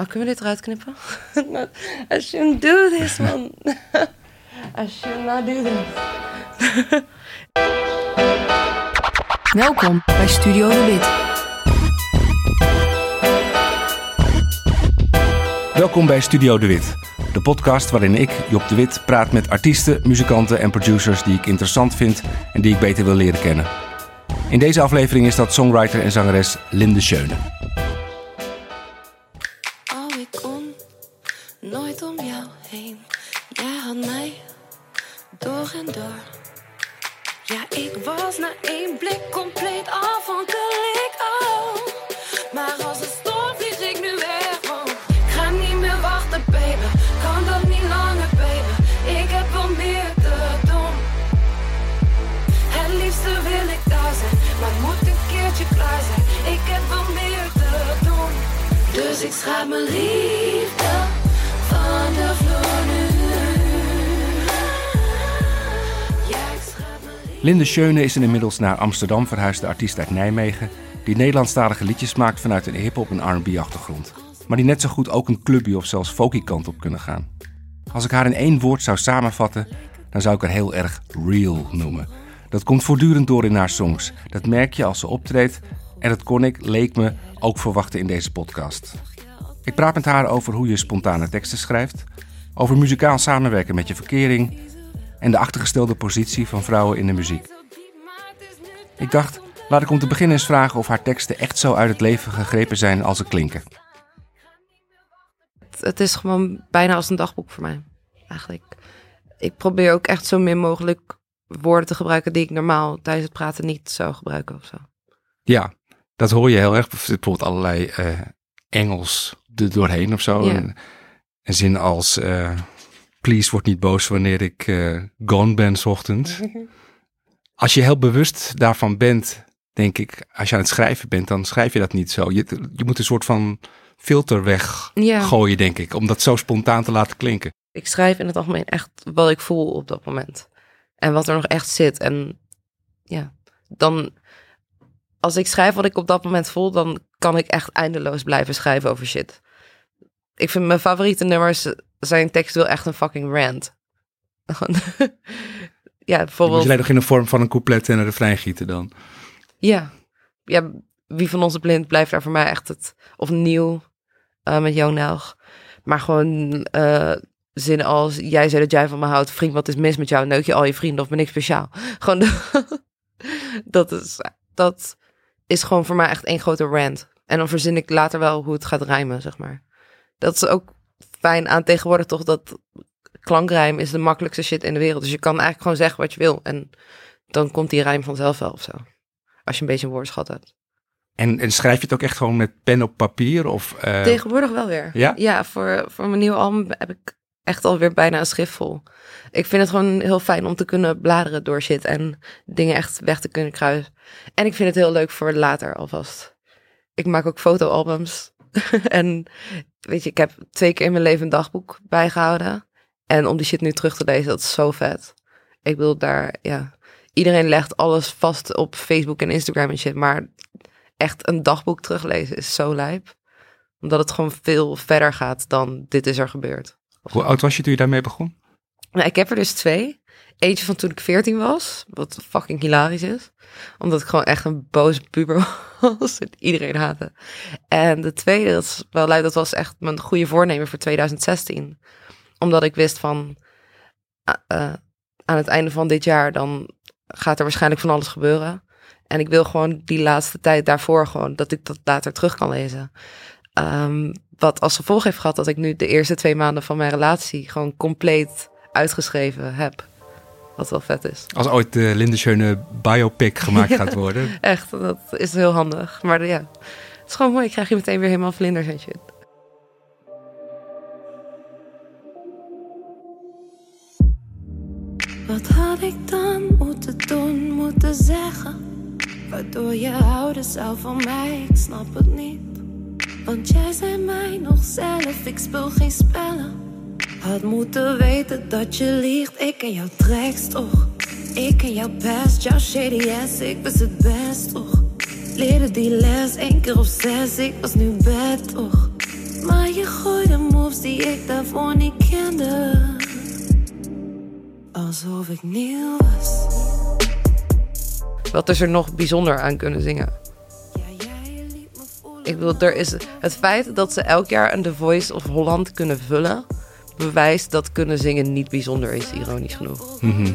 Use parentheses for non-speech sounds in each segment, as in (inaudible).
Oh, kunnen we dit eruit knippen? I shouldn't do this, man. I should not do this. Welkom bij Studio De Wit. Welkom bij Studio De Wit, de podcast waarin ik, Job De Wit, praat met artiesten, muzikanten en producers die ik interessant vind en die ik beter wil leren kennen. In deze aflevering is dat songwriter en zangeres Linde Schöne. Schöne is inmiddels naar Amsterdam verhuisde artiest uit Nijmegen die Nederlandstalige liedjes maakt vanuit een hip-hop en R&B achtergrond. Maar die net zo goed ook een clubby of zelfs folky kant op kunnen gaan. Als ik haar in één woord zou samenvatten, dan zou ik haar heel erg real noemen. Dat komt voortdurend door in haar songs. Dat merk je als ze optreedt en dat kon ik, leek me, ook verwachten in deze podcast. Ik praat met haar over hoe je spontane teksten schrijft, over muzikaal samenwerken met je verkering en de achtergestelde positie van vrouwen in de muziek. Ik dacht, laat ik om te beginnen eens vragen of haar teksten echt zo uit het leven gegrepen zijn als ze klinken. Het, het is gewoon bijna als een dagboek voor mij, eigenlijk. Ik probeer ook echt zo min mogelijk woorden te gebruiken die ik normaal tijdens het praten niet zou gebruiken of zo. Ja, dat hoor je heel erg. Bijvoorbeeld allerlei eh, Engels er doorheen of zo. Een, een zin als, eh, please word niet boos wanneer ik eh, gone ben 's ochtends. (laughs) Als je heel bewust daarvan bent, denk ik, als je aan het schrijven bent, dan schrijf je dat niet zo. Je, je moet een soort van filter weggooien, Ja. denk ik, om dat zo spontaan te laten klinken. Ik schrijf in het algemeen echt wat ik voel op dat moment. En wat er nog echt zit. En ja, dan als ik schrijf wat ik op dat moment voel, dan kan ik echt eindeloos blijven schrijven over shit. Ik vind mijn favoriete nummers zijn tekstueel echt een fucking rant. (laughs) (laughs) ja, bijvoorbeeld. moet je alleen nog in de vorm van een couplet en een refrein gieten dan. Ja. ja, wie van ons is blind blijft daar voor mij echt het. Of nieuw eh, met jouw Nelg. Maar gewoon eh, zinnen als: Jij zei dat jij van me houdt, vriend, wat is mis met jou? Neuk je al je vrienden of ben ik speciaal? (laughs) Gewoon de- dat, is, dat is gewoon voor mij echt één grote rant. En dan verzin ik later wel hoe het gaat rijmen, zeg maar. Dat is ook fijn aan tegenwoordig toch dat klankrijm is de makkelijkste shit in de wereld. Dus je kan eigenlijk gewoon zeggen wat je wil. En dan komt die rijm vanzelf wel of zo. Als je een beetje een woordschat hebt. En, en schrijf je het ook echt gewoon met pen op papier? Of, eh, Tegenwoordig wel weer. Ja? Ja, voor, voor mijn nieuwe album heb ik echt alweer bijna een schrift vol. Ik vind het gewoon heel fijn om te kunnen bladeren door shit en dingen echt weg te kunnen kruisen. En ik vind het heel leuk voor later alvast. Ik maak ook fotoalbums. (laughs) en weet je, ik heb twee keer in mijn leven een dagboek bijgehouden. En om die shit nu terug te lezen, dat is zo vet. Ik wil daar, ja. Iedereen legt alles vast op Facebook en Instagram en shit. Maar echt een dagboek teruglezen is zo lijp omdat het gewoon veel verder gaat dan dit is er gebeurd. Hoe oud was je toen je daarmee begon? Nou, ik heb er dus twee. Eentje van toen ik 14 was, wat fucking hilarisch is. Omdat ik gewoon echt een boze puber (laughs) was en iedereen haatte. En de tweede, dat is wel leuk, dat was echt mijn goede voornemen voor 2016. Omdat ik wist van, ah, eh, aan het einde van dit jaar, dan gaat er waarschijnlijk van alles gebeuren. En ik wil gewoon die laatste tijd daarvoor gewoon, dat ik dat later terug kan lezen. Ehm, wat als gevolg heeft gehad dat ik nu de eerste twee maanden van mijn relatie gewoon compleet uitgeschreven heb. Wat wel vet is. Als ooit de Linde Schöne biopic gemaakt (laughs) gaat worden. Echt, dat is heel handig. Maar ja, het is gewoon mooi. Ik krijg je meteen weer helemaal vlinders en shit. Moeten zeggen? Waardoor je houden zou van mij, ik snap het niet. Want jij zei mij nog zelf, ik speel geen spellen. Had moeten weten dat je liegt, ik en jouw tracks toch. Ik en jouw past, jouw shady ass, ik was het best toch. Leerde die les één keer of zes, ik was nu bed toch. Maar je gooide moves die ik daarvoor niet kende. Alsof ik nieuw was. Wat is er nog bijzonder aan kunnen zingen? Ik bedoel, er is het feit dat ze elk jaar een The Voice of Holland kunnen vullen, bewijst dat kunnen zingen niet bijzonder is, ironisch genoeg. Mhm.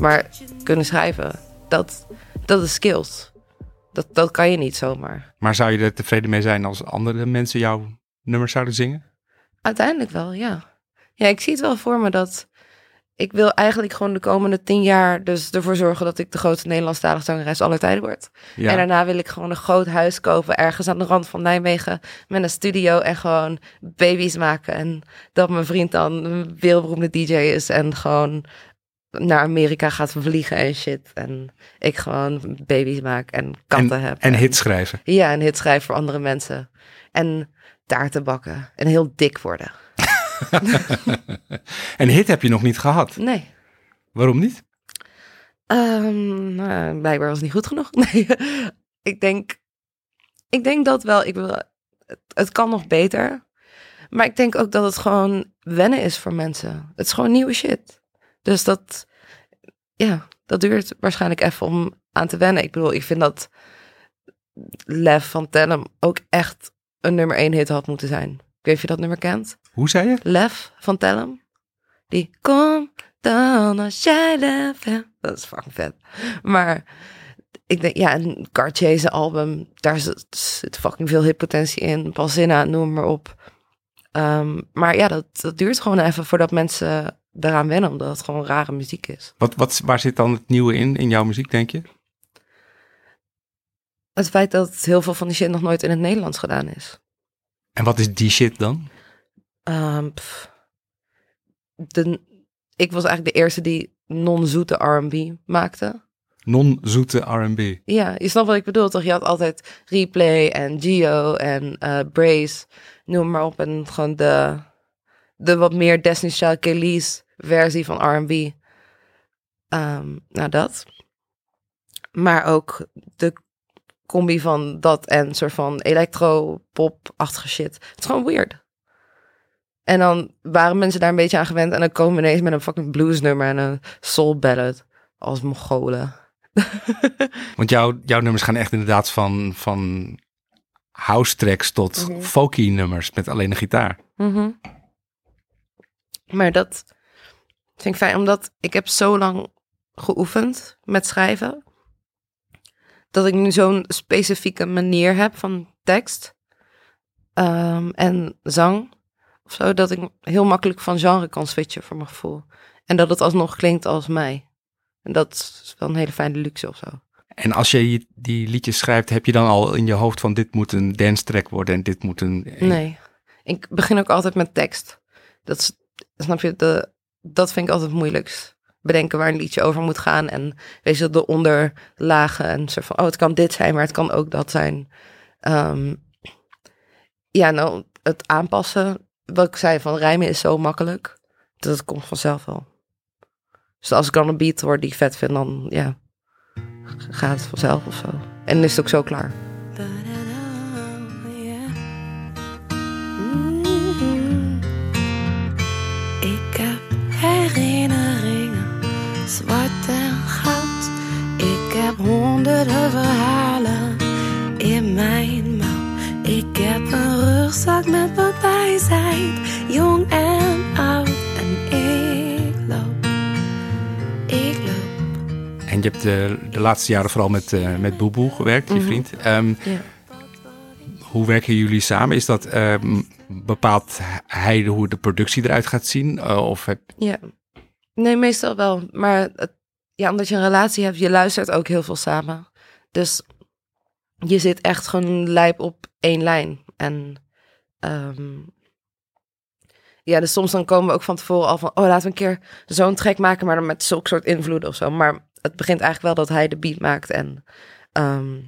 Maar kunnen schrijven, dat, dat is skills. Dat, dat kan je niet zomaar. Maar zou je er tevreden mee zijn als andere mensen jouw nummers zouden zingen? Uiteindelijk wel, ja. Ja, ik zie het wel voor me dat ik wil eigenlijk gewoon de komende tien jaar dus ervoor zorgen dat ik de grootste Nederlandstalige zangeres aller tijden word. Ja. En daarna wil ik gewoon een groot huis kopen ergens aan de rand van Nijmegen met een studio en gewoon baby's maken. En dat mijn vriend dan een wereldberoemde DJ is en gewoon naar Amerika gaat vliegen en shit. En ik gewoon baby's maak en katten en, heb. en hits schrijven. Ja, en hit schrijven voor andere mensen. En taarten bakken. En heel dik worden. En hit heb je nog niet gehad. Nee. Waarom niet? Nou, blijkbaar was het niet goed genoeg. (laughs) Nee, ik denk, ik denk dat wel. Ik wil, het, het kan nog beter. Maar ik denk ook dat het gewoon wennen is voor mensen. Het is gewoon nieuwe shit. Dus dat, ja, dat duurt waarschijnlijk even om aan te wennen. Ik bedoel, ik vind dat Lef van Tellem ook echt een nummer één hit had moeten zijn. Ik weet of je dat nummer kent. Hoe zei je? Lef van Tellem. Die kom dan als jij lef hebt. Dat is fucking vet. Maar ik denk, ja, een Cartier's album, daar zit, zit fucking veel hitpotentie in. Balzina, noem maar op. Ehm, maar ja, dat, dat duurt gewoon even voordat mensen daaraan wennen, omdat het gewoon rare muziek is. Wat, wat, waar zit dan het nieuwe in, in jouw muziek, denk je? Het feit dat heel veel van die shit nog nooit in het Nederlands gedaan is. En wat is die shit dan? Ehm, de, ik was eigenlijk de eerste die non-zoete R&B maakte. Non-zoete R&B. Ja, je snapt wat ik bedoel, toch? Je had altijd Replay en Geo en eh, Brace, noem maar op. En gewoon de, de wat meer Destiny's Child Kelly's versie van R&B. Ehm, nou, dat. Maar ook de combi van dat en soort van electro-pop-achtige shit. Het is gewoon weird. En dan waren mensen daar een beetje aan gewend. En dan komen we ineens met een fucking bluesnummer en een soul ballad. Als Mongolen. (laughs) Want jouw, jouw nummers gaan echt inderdaad van, van house tracks tot Mhm. folky nummers met alleen een gitaar. Mhm. Maar dat vind ik fijn, omdat ik heb zo lang geoefend met schrijven. Dat ik nu zo'n specifieke manier heb van tekst ehm, en zang. Of zo, dat ik heel makkelijk van genre kan switchen voor mijn gevoel. En dat het alsnog klinkt als mij. En dat is wel een hele fijne luxe of zo. En als je die- liedjes schrijft, heb je dan al in je hoofd van dit moet een dance track worden en dit moet een... Nee. Ik begin ook altijd met tekst. Dat is, snap je, de, dat vind ik altijd het moeilijkst. Bedenken waar een liedje over moet gaan. En weet je, de onderlagen. En soort van, oh, het kan dit zijn, maar het kan ook dat zijn. Ehm, ja, nou, het aanpassen. Wat ik zei, van rijmen is zo makkelijk. Dat het komt vanzelf wel. Dus als ik dan een beat hoor die vet vind, dan ja, gaat het vanzelf of zo. En dan is het ook zo klaar. Mhm. Ik heb herinneringen, zwart en goud. Ik heb honderden verhalen in mijn rugzak met wat wijsheid, jong en oud. En ik loop, ik loop. En je hebt de, de laatste jaren vooral met, eh met Boeboe gewerkt, je Mhm. vriend. Ehm, hoe werken jullie samen? Is dat ehm, bepaalt hij hoe de productie eruit gaat zien? Eh, of heb, Ja. Nee, meestal wel. Maar het, ja, omdat je een relatie hebt, je luistert ook heel veel samen. Dus je zit echt gewoon lijp op één lijn. En ehm, ja, dus soms dan komen we ook van tevoren al van... oh, laten we een keer zo'n track maken, maar dan met zulke soort invloeden of zo. Maar het begint eigenlijk wel dat hij de beat maakt en... ehm,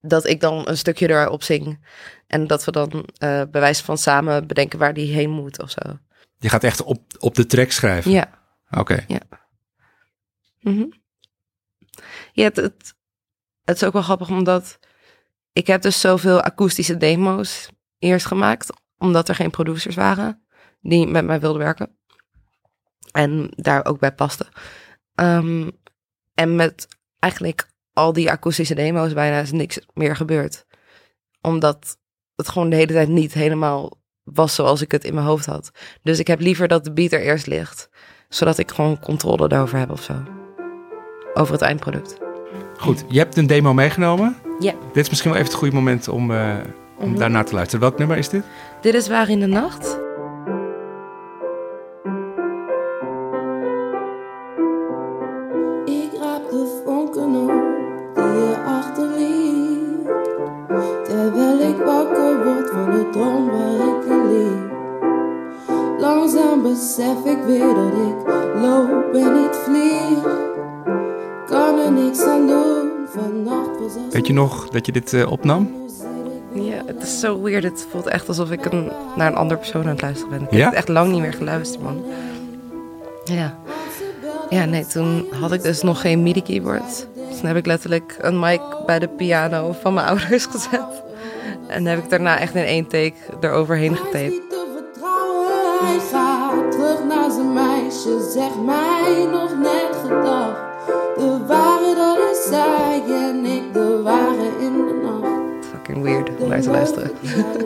dat ik dan een stukje erop zing. En dat we dan eh bij wijze van samen bedenken waar die heen moet of zo. je gaat echt op, op de track schrijven? Ja. Oké. Mhm. Ja, het, het, het is ook wel grappig omdat ik heb dus zoveel akoestische demo's eerst gemaakt Omdat er geen producers waren die met mij wilden werken. En daar ook bij pasten. Ehm, en met eigenlijk al die akoestische demo's bijna is niks meer gebeurd. Omdat het gewoon de hele tijd niet helemaal was zoals ik het in mijn hoofd had. Dus ik heb liever dat de beat er eerst ligt. Zodat ik gewoon controle daarover heb of zo. Over het eindproduct. Goed, je hebt een demo meegenomen. Ja. Dit is misschien wel even het goede moment om, eh om daarna te luisteren. Welk nummer is dit? Dit is Waar in de Nacht. Ik raap de vonken op die je achterliet. Terwijl ik wakker word van de droom waar ik in liep. Langzaam besef ik weer dat ik loop en niet vlieg. Kan er niks aan doen, vannacht was als Weet je nog dat je dit eh, opnam? Het is zo weird. Het voelt echt alsof ik een, naar een andere persoon aan het luisteren ben. Ik Ja? heb echt lang niet meer geluisterd, man. Ja. Ja, nee, toen had ik dus nog geen MIDI-keyboard. Dus toen heb ik letterlijk een mic bij de piano van mijn (laughs) ouders gezet. En heb ik daarna echt in één take eroverheen getaped. niet te vertrouwen, hij gaat terug naar zijn meisje. Zeg mij nog net gedag. De ware dat is zij en ik de ware in weird om naar te luisteren.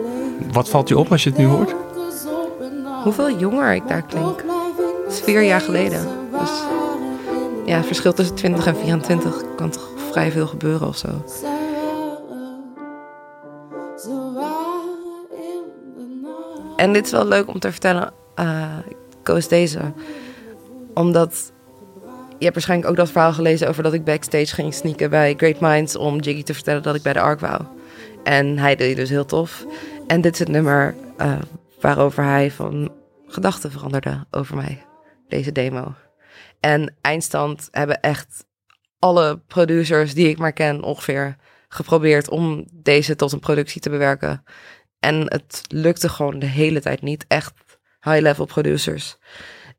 (laughs) Wat valt je op als je het nu hoort? Hoeveel jonger ik daar klink. Het is vier jaar geleden, dus- Ja, het verschil tussen 20 en 24 kan toch vrij veel gebeuren of zo. En dit is wel leuk om te vertellen. eh, ik koos deze. Omdat je hebt waarschijnlijk ook dat verhaal gelezen over dat ik backstage ging sneaken bij Great Minds om Jiggy te vertellen dat ik bij de ARK wou. En hij deed dus heel tof. En dit is het nummer eh, waarover hij van gedachten veranderde over mij. Deze demo. En eindstand hebben echt alle producers die ik maar ken ongeveer geprobeerd om deze tot een productie te bewerken. En het lukte gewoon de hele tijd niet. Echt high-level producers.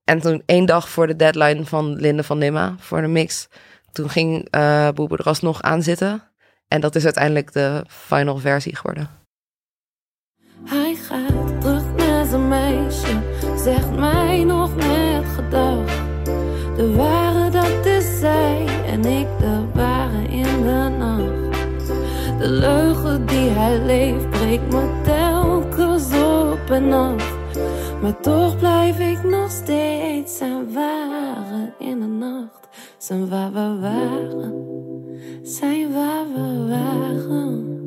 En toen één dag voor de deadline van Linde van Nimma voor de mix, toen ging eh Boebo er alsnog aan zitten. En dat is uiteindelijk de final versie geworden. Hij gaat terug naar zijn meisje, zegt mij nog net gedag. De ware dat is zij en ik de ware in de nacht. De leugen die hij leeft breekt me telkens op en af. Maar toch blijf ik nog steeds zijn ware in de nacht. Zijn waar we waren, zijn waar we waren.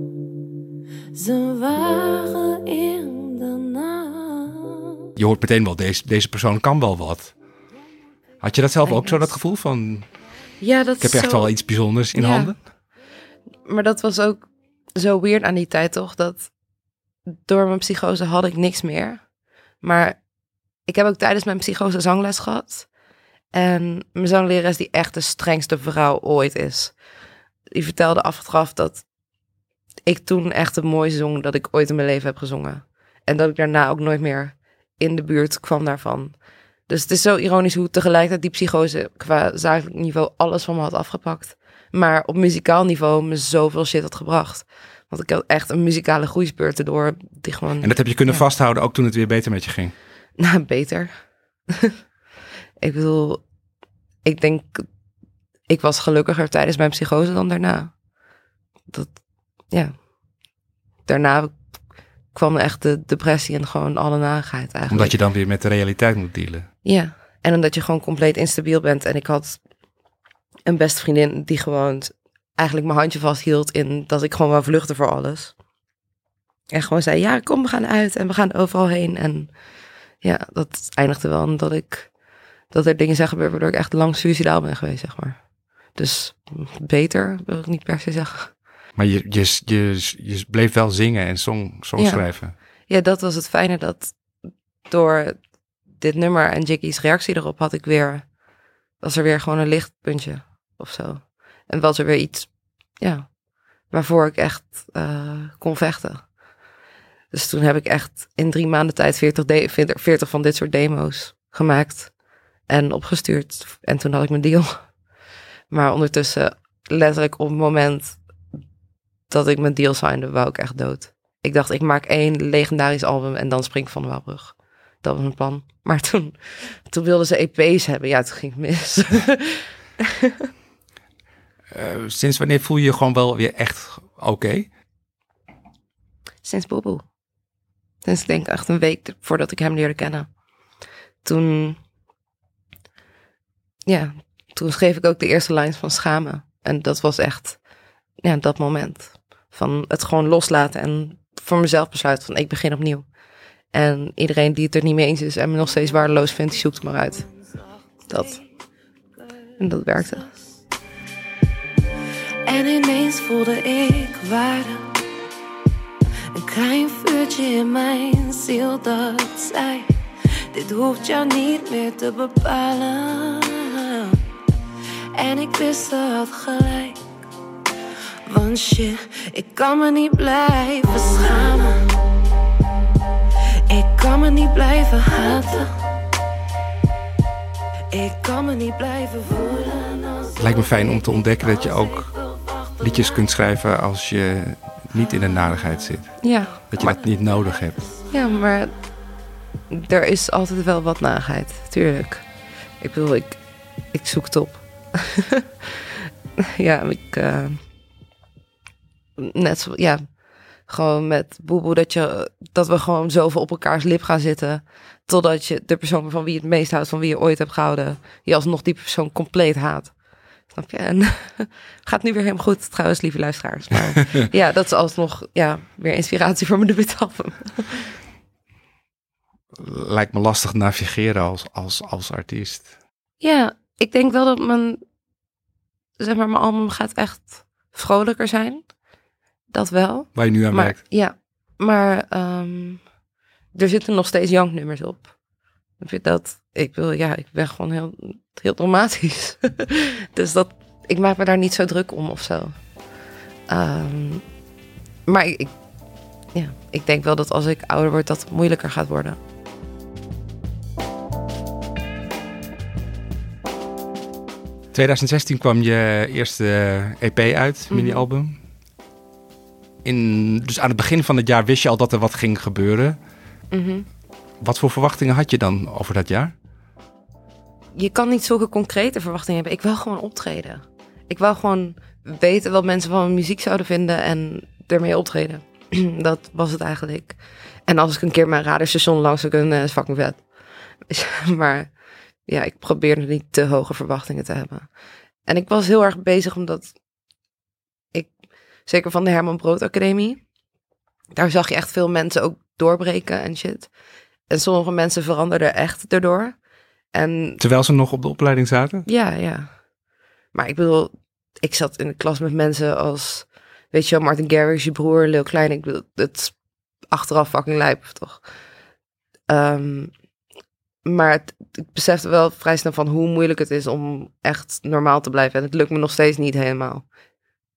Ze waren in de nacht. Je hoort meteen wel, deze, deze persoon kan wel wat. Had je dat zelf ook zo, dat gevoel van... Ja, dat Ik heb echt wel iets bijzonders in Ja. handen? Maar dat was ook zo weird aan die tijd, toch? Dat door mijn psychose had ik niks meer. Maar ik heb ook tijdens mijn psychose zangles gehad. En mijn zanglerares, die echt de strengste vrouw ooit is, die vertelde achteraf dat ik toen echt het mooiste zong dat ik ooit in mijn leven heb gezongen. En dat ik daarna ook nooit meer in de buurt kwam daarvan. Dus het is zo ironisch hoe tegelijkertijd die psychose qua zakelijk niveau alles van me had afgepakt. Maar op muzikaal niveau me zoveel shit had gebracht. Want ik had echt een muzikale groeispurt erdoor die gewoon... En dat heb je kunnen Ja. vasthouden ook toen het weer beter met je ging. (laughs) Nou, beter. (laughs) ik bedoel, ik denk, ik was gelukkiger tijdens mijn psychose dan daarna. Dat, ja. Daarna kwam echt de depressie en gewoon alle narigheid eigenlijk. Omdat je dan weer met de realiteit moet dealen. Ja, en omdat je gewoon compleet instabiel bent. En ik had een beste vriendin die gewoon eigenlijk mijn handje vasthield in dat ik gewoon wou vluchten voor alles. En gewoon zei, ja, kom, we gaan uit en we gaan overal heen. En ja, dat eindigde wel in dat ik, dat er dingen zijn gebeurd waardoor ik echt lang suicidaal ben geweest, zeg maar. Dus beter wil ik niet per se zeggen. Maar je, je, je, je bleef wel zingen en song, song Ja. schrijven. Ja, dat was het fijne dat door dit nummer en Jiggy's reactie erop had ik weer, was er weer gewoon een lichtpuntje of zo. En was er weer iets, ja, waarvoor ik echt eh, kon vechten. Dus toen heb ik echt in drie maanden tijd 40, de 40, 40 van dit soort demo's gemaakt en opgestuurd. En toen had ik mijn deal. Maar ondertussen, letterlijk op het moment dat ik mijn deal signde, wou ik echt dood. ik dacht, ik maak één legendarisch album en dan spring ik van de Waalbrug. Dat was mijn plan. Maar toen, toen wilden ze EP's hebben. Ja, toen ging het mis. (laughs) Eh, sinds wanneer voel je je gewoon wel weer echt oké? Sinds Boeboe. Sinds ik denk echt een week voordat ik hem leerde kennen. Toen, ja, toen schreef ik ook de eerste lines van Schamen. En dat was echt, ja, dat moment. Van het gewoon loslaten en voor mezelf besluiten van ik begin opnieuw. En iedereen die het er niet mee eens is en me nog steeds waardeloos vindt, die zoekt het maar uit. Dat. En dat werkte. En ineens voelde ik waarde. Een klein vuurtje in mijn ziel dat zei: Dit hoeft jou niet meer te bepalen. En ik wist dat gelijk. Want shit, ik kan me niet blijven schamen. Ik kan me niet blijven haten. Ik kan me niet blijven voelen. Als Het lijkt me fijn om te ontdekken dat je ook liedjes kunt schrijven als je niet in de narigheid zit. Ja, Dat je maar, dat niet nodig hebt. ja, maar er is altijd wel wat nagheid, tuurlijk. Ik bedoel, ik, ik zoek het op. (laughs) ja, ik... eh, net zo, ja, gewoon met Boeboe dat, je, dat we gewoon zoveel op elkaars lip gaan zitten. Totdat je de persoon van wie je het meest houdt, van wie je ooit hebt gehouden, je alsnog die persoon compleet haat. Snap je? En (laughs) gaat nu weer helemaal goed, trouwens, lieve luisteraars. Maar (laughs) ja, dat is alsnog ja, weer inspiratie voor mijn debuutalbum. Lijkt me lastig navigeren als, als, als artiest. Ja, ik denk wel dat mijn, zeg maar, mijn album gaat echt vrolijker zijn. Dat wel. Waar je nu aan Maar, werkt. ja, maar ehm, er zitten nog steeds janknummers op. Ik vind dat, ik wil, ja, ik ben gewoon heel, heel dramatisch. (laughs) dus dat, ik maak me daar niet zo druk om of zo. Ehm, maar ik, ik- ja, ik denk wel dat als ik ouder word, dat het moeilijker gaat worden. 2016 kwam je eerste EP uit, Mhm. mini-album. In, dus aan het begin van het jaar wist je al dat er wat ging gebeuren. Mhm. Wat voor verwachtingen had je dan over dat jaar? je kan niet zulke concrete verwachtingen hebben. Ik wil gewoon optreden. Ik wil gewoon weten wat mensen van mijn muziek zouden vinden en ermee optreden. (clears throat) dat was het eigenlijk. En als ik een keer mijn radiostation langs zou kunnen, is fucking vet. (laughs) maar ja, ik probeerde niet te hoge verwachtingen te hebben. En ik was heel erg bezig omdat ik, zeker van de Herman Brood Academie, daar zag je echt veel mensen ook doorbreken en shit. En sommige mensen veranderden echt erdoor. En Terwijl ze nog op de opleiding zaten? ja, ja. Maar ik bedoel, ik zat in de klas met mensen als, weet je wel, Martin Garrix, je broer, Lil Klein. Ik bedoel, het achteraf fucking lijp, toch? Ehm, maar het, ik besefte wel vrij snel van hoe moeilijk het is om echt normaal te blijven. En het lukt me nog steeds niet helemaal.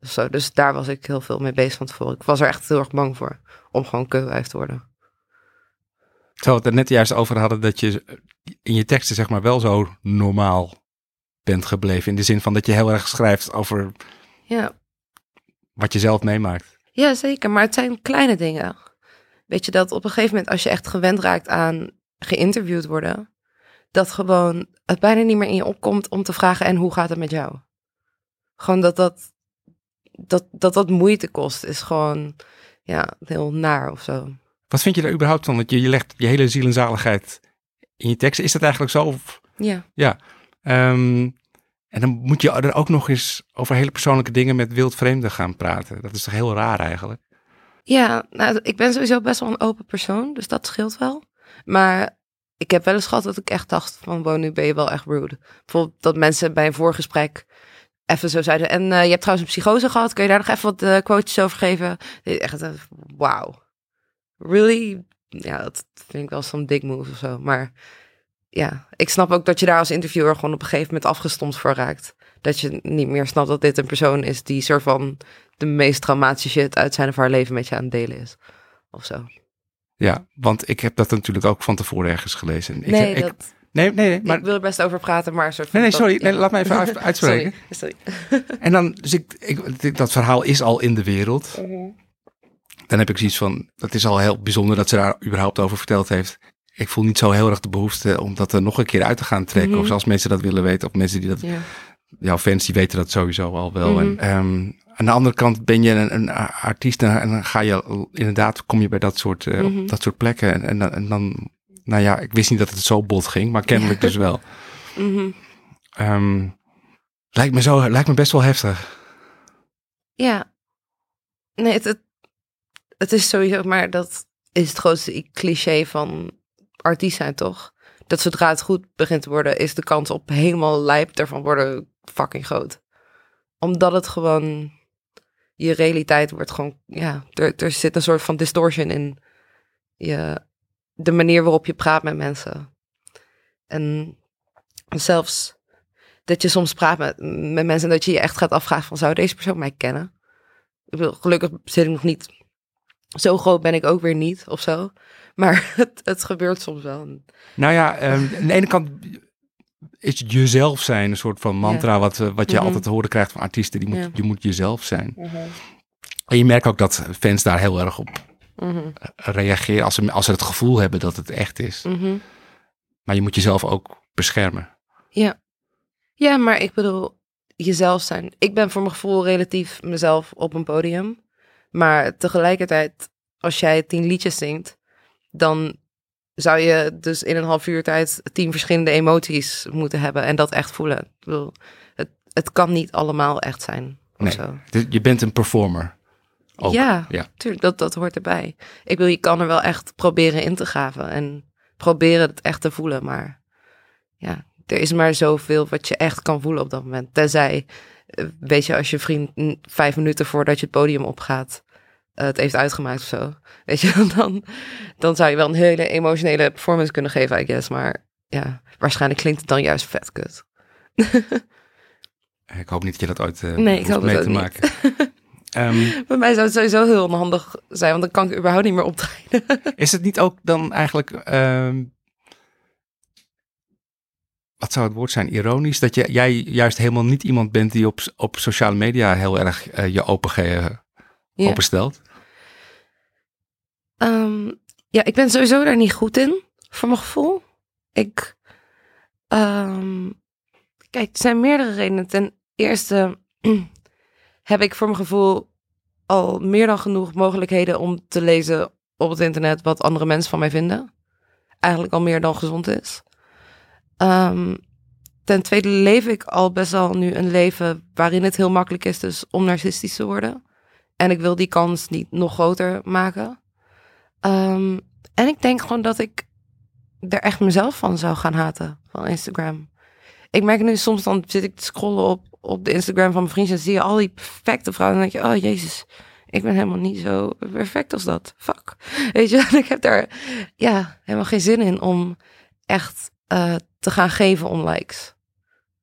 Zo, dus daar was ik heel veel mee bezig van tevoren. Ik was er echt heel erg bang voor, om gewoon kutwijf te worden. Terwijl we het er net juist over hadden dat je in je teksten zeg maar wel zo normaal bent gebleven. In de zin van dat je heel erg schrijft over Ja, wat je zelf meemaakt. Ja, zeker. Maar het zijn kleine dingen. Weet je dat op een gegeven moment, als je echt gewend raakt aan geïnterviewd worden, dat gewoon het bijna niet meer in je opkomt om te vragen: en hoe gaat het met jou? Gewoon dat dat, dat, dat, dat moeite kost, is gewoon ja, heel naar of zo. Wat vind je daar überhaupt van? Dat je, je legt je hele ziel en zaligheid in je teksten. Is dat eigenlijk zo? Of, Ja, ja. Ehm, en dan moet je er ook nog eens over hele persoonlijke dingen met wildvreemden gaan praten. Dat is toch heel raar eigenlijk? ja nou, ik ben sowieso best wel een open persoon, dus dat scheelt wel. Maar ik heb wel eens gehad dat ik echt dacht: van, wow, nu ben je wel echt rude. Bijvoorbeeld dat mensen bij een voorgesprek even zo zeiden. En eh, je hebt trouwens een psychose gehad. Kun je daar nog even wat eh, quotes over geven? Echt, uh, wauw. Really? Ja, dat vind ik wel zo'n dik move of zo. Maar ja, ik snap ook dat je daar als interviewer gewoon op een gegeven moment afgestomd voor raakt. Dat je niet meer snapt dat dit een persoon is die soort van de meest traumatische shit uit zijn of haar leven met je aan het delen is. Of zo. Ja, want ik heb dat natuurlijk ook van tevoren ergens gelezen. Ik, nee, ik, dat, nee, nee, nee, maar ik wil er best over praten, maar soort Nee, nee, dat- sorry. Nee, ja. laat me even uit- (laughs) uitspreken. Sorry, sorry. En dan, dus ik, ik, dat verhaal is al in de wereld. dan heb ik zoiets van, dat is al heel bijzonder dat ze daar überhaupt over verteld heeft. Ik voel niet zo heel erg de behoefte om dat er nog een keer uit te gaan trekken. Mhm. Of als mensen dat willen weten, of mensen die dat Ja. jouw fans die weten dat sowieso al wel. Mhm. En ehm, aan de andere kant ben je een, een artiest en, en dan ga je inderdaad, kom je bij dat soort, eh, Mhm. op dat soort plekken. En, en, dan- en dan, nou ja, ik wist niet dat het zo bot ging, maar kennelijk dus wel. (laughs) Mhm. Ehm, lijkt, me zo, lijkt me best wel heftig. Ja. Nee, het, het, het is sowieso, maar dat is het grootste cliché van artiest zijn, toch? Dat zodra het goed begint te worden, is de kans op helemaal lijp ervan worden fucking groot. Omdat het gewoon, je realiteit wordt gewoon, ja, er, er zit een soort van distortion in je, de manier waarop je praat met mensen. En zelfs dat je soms praat met, met mensen en dat je je echt gaat afvragen van, zou deze persoon mij kennen? Ik bedoel, gelukkig zit ik nog niet, zo groot ben ik ook weer niet of zo. Maar (laughs) het, het gebeurt soms wel. Nou ja, ehm, aan de ene kant is jezelf zijn een soort van mantra wat, eh, wat je Mhm. altijd te horen krijgt van artiesten. Die moet, Ja. Je moet jezelf zijn. En je merkt ook dat fans daar heel erg op Mhm, reageren als ze, als ze het gevoel hebben dat het echt is. mhm. Maar je moet jezelf ook beschermen. Ja. ja, maar ik bedoel, jezelf zijn. Ik ben voor mijn gevoel relatief mezelf op een podium. Maar tegelijkertijd, als jij tien liedjes zingt, dan zou je dus in een half uur tijd tien verschillende emoties moeten hebben en dat echt voelen. Ik bedoel, het, het kan niet allemaal echt zijn. Of Nee. zo. Dus Je bent een performer. Ook. Ja, ja. tuurlijk, dat, dat hoort erbij. Ik wil, je kan er wel echt proberen in te graven en proberen het echt te voelen. Maar ja, er is maar zoveel wat je echt kan voelen op dat moment. Tenzij, eh, weet je, als je vriend vijf minuten voordat je het podium opgaat, het heeft uitgemaakt of zo. Weet je, (laughs) dan, dan zou je wel een hele emotionele performance kunnen geven, I guess. Maar ja, waarschijnlijk klinkt het dan juist vet kut. (laughs) Ik hoop niet dat je dat ooit eh Nee, ik hoop mee ook te niet. maken. (laughs) Ehm, Bij mij zou het sowieso heel onhandig zijn, want dan kan ik überhaupt niet meer optreden. is het niet ook dan eigenlijk... ehm, wat zou het woord zijn? Ironisch? Dat je, jij juist helemaal niet iemand bent die op, op sociale media heel erg eh, je open, Ja. openstelt. Ehm, ja, ik ben sowieso daar niet goed in, voor mijn gevoel. Ik, ehm, kijk, er zijn meerdere redenen. Ten eerste (clears throat) heb ik voor mijn gevoel al meer dan genoeg mogelijkheden om te lezen op het internet wat andere mensen van mij vinden. Eigenlijk al meer dan gezond is. Ehm, ten tweede leef ik al best wel nu een leven waarin het heel makkelijk is dus om narcistisch te worden. En ik wil die kans niet nog groter maken. Ehm, en ik denk gewoon dat ik er echt mezelf van zou gaan haten, van Instagram. Ik merk nu soms, dan zit ik te scrollen op, op de Instagram van mijn vriendjes... en zie je al die perfecte vrouwen en dan denk je... oh jezus, ik ben helemaal niet zo perfect als dat. Fuck. (laughs) Weet je, (laughs) ik heb daar ja, helemaal geen zin in om echt eh, te gaan geven om likes.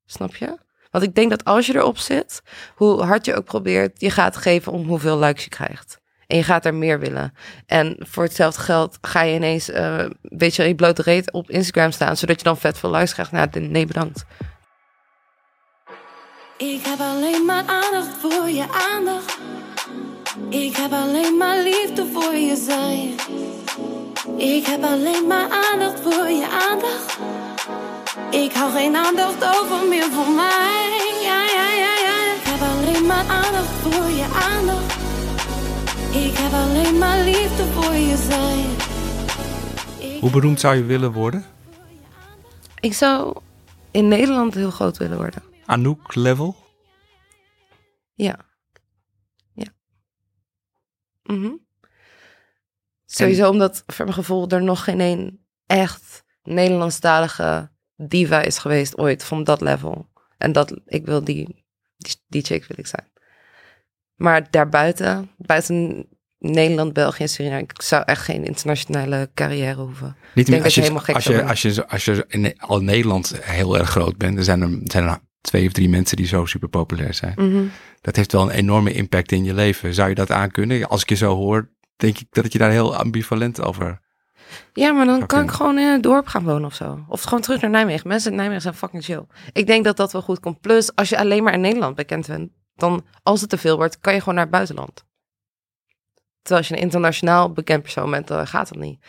Snap je? Want ik denk dat als je erop zit, hoe hard je ook probeert... je gaat geven om hoeveel likes je krijgt. En je gaat er meer willen. En voor hetzelfde geld ga je ineens, eh, een beetje in blote reet op Instagram staan, zodat je dan vet veel likes krijgt. Nou, nee, bedankt. Ik heb alleen maar aandacht voor je aandacht. Ik heb alleen maar liefde voor je zijn. Ik heb alleen maar aandacht voor je aandacht. Ik hou geen aandacht over meer voor mij. Ja, ja, ja, ja. Ik heb alleen maar aandacht voor je aandacht. Ik heb alleen maar liefde voor je zijn. Ik Hoe beroemd zou je willen worden? Ik zou in Nederland heel groot willen worden. Anouk level? Ja. Ja. Mhm. Sowieso omdat, voor mijn gevoel, er nog geen één echt Nederlandstalige diva is geweest ooit van dat level. En dat, ik wil die, die, die chick wil ik zijn. Maar daarbuiten, buiten Nederland, België en Suriname, ik zou echt geen internationale carrière hoeven. Niet denk als je, helemaal gek als je, als je, als je in al Nederland heel erg groot bent, er zijn er, zijn er twee of drie mensen die zo super populair zijn. Mhm. Dat heeft wel een enorme impact in je leven. Zou je dat aankunnen? Als ik je zo hoor, denk ik dat je daar heel ambivalent over... Ja, maar dan kan ik gewoon in het dorp gaan wonen of zo. Of gewoon terug naar Nijmegen. Mensen in Nijmegen zijn fucking chill. Ik denk dat dat wel goed komt. Plus, als je alleen maar in Nederland bekend bent, dan als het te veel wordt, kan je gewoon naar het buitenland. Terwijl als je een internationaal bekend persoon bent, dan gaat dat niet.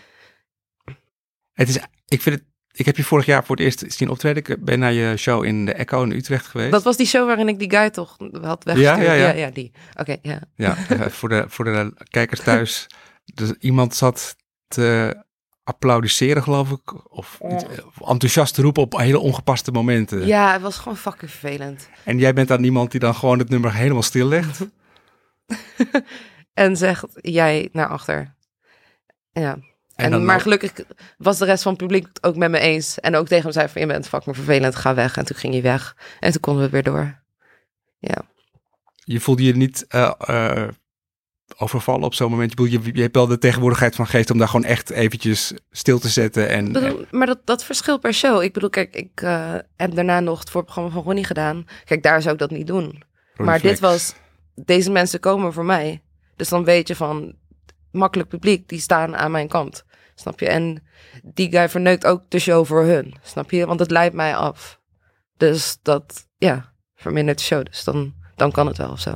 Het is, ik vind het, ik heb je vorig jaar voor het eerst zien optreden. Ik ben naar je show in de Echo in Utrecht geweest. Dat was die show waarin ik die guy toch had weggestuurd. Ja, ja, ja. ja, die. Oké, ja. Ja, voor, de, voor de kijkers thuis. (laughs) Dus iemand zat te applaudisseren, geloof ik. Of eh, enthousiast te roepen op hele ongepaste momenten. Ja, het was gewoon fucking vervelend. En jij bent dan iemand die dan gewoon het nummer helemaal stillegt. (laughs) En zegt jij naar achter. Ja. En, maar gelukkig was de rest van het publiek het ook met me eens. En ook tegen hem zei van, je bent fucking vervelend, ga weg. En toen ging hij weg. En toen konden we weer door. Ja. Je voelde je niet eh, eh, overvallen op zo'n moment. Je, je hebt wel de tegenwoordigheid van geest om daar gewoon echt eventjes stil te zetten. En, bedoel, maar dat, dat verschilt per show. Ik bedoel, kijk, ik eh, heb daarna nog het voorprogramma van Ronnie gedaan. Kijk, daar zou ik dat niet doen. en maar Flex. dit was, deze mensen komen voor mij. Dus dan weet je van, makkelijk publiek, die staan aan mijn kant. Snap je? En die guy verneukt ook de show voor hun. Snap je? Want het leidt mij af. Dus dat, ja, vermindert de show. Dus dan, dan kan het wel of zo.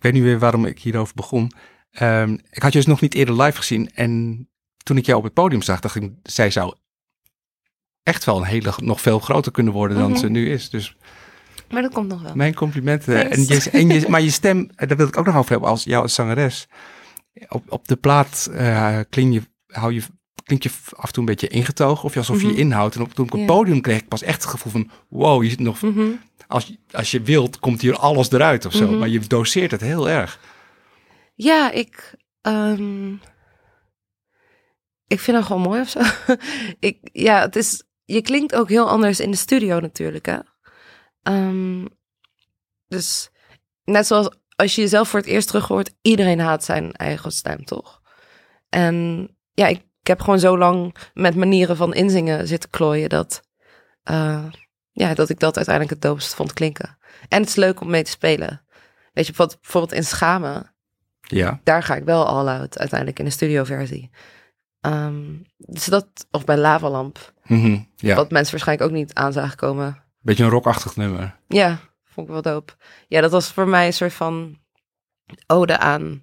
Ik weet niet meer waarom ik hierover begon. Ehm, ik had je dus nog niet eerder live gezien. En toen ik jou op het podium zag, dacht ik, zij zou echt wel een hele, nog veel groter kunnen worden dan Mhm. ze nu is. Dus Maar dat komt nog wel. mijn complimenten. En je, en je, maar je stem, eh, daar wil ik ook nog over hebben als jou als zangeres. Op, op de plaat eh klink, je, hou je, klink je af en toe een beetje ingetogen. Of alsof je Mhm. je inhoudt. En op, toen ik op het podium kreeg ik pas echt het gevoel van... Wow, je zit nog, Mhm. Als, je- als je wilt, komt hier alles eruit of zo. Mhm. Maar je doseert het heel erg. Ja, ik. ehm, ik vind het gewoon mooi of zo. (laughs) ik, ja, het is. Je klinkt ook heel anders in de studio natuurlijk, hè? Ehm, dus net zoals als je jezelf voor het eerst terug hoort, iedereen haat zijn eigen stem, toch? En ja, ik, ik heb gewoon zo lang met manieren van inzingen zitten klooien dat, eh, ja, dat ik dat uiteindelijk het doopst vond klinken. En het is leuk om mee te spelen. Weet je, bijvoorbeeld, bijvoorbeeld in Schamen Ja. daar ga ik wel all out uiteindelijk in de studioversie. Ehm dus dat, of bij Lavalamp, Mhm, ja. wat mensen waarschijnlijk ook niet aan zagen komen. Beetje een rockachtig nummer. Ja, vond ik wel dope. Ja, dat was voor mij een soort van ode aan,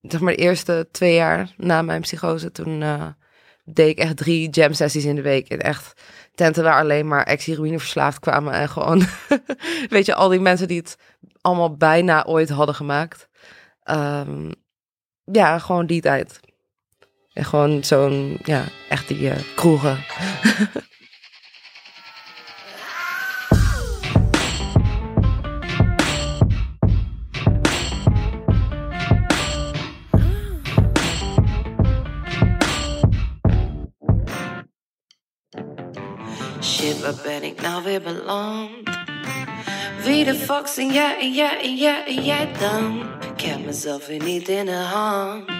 zeg maar de eerste twee jaar na mijn psychose. Toen eh, deed ik echt drie jam sessies in de week. En echt tenten waar alleen maar ex-heroïne verslaafd kwamen. En gewoon, (laughs) weet je, al die mensen die het allemaal bijna ooit hadden gemaakt. Ehm, ja, gewoon die tijd. En gewoon zo'n, ja, echt die eh, kroegen. (laughs) waar ben ik nou weer beland? Wie de fuck zijn jij en jij en jij en jij dan? Ik heb mezelf weer niet in de hand.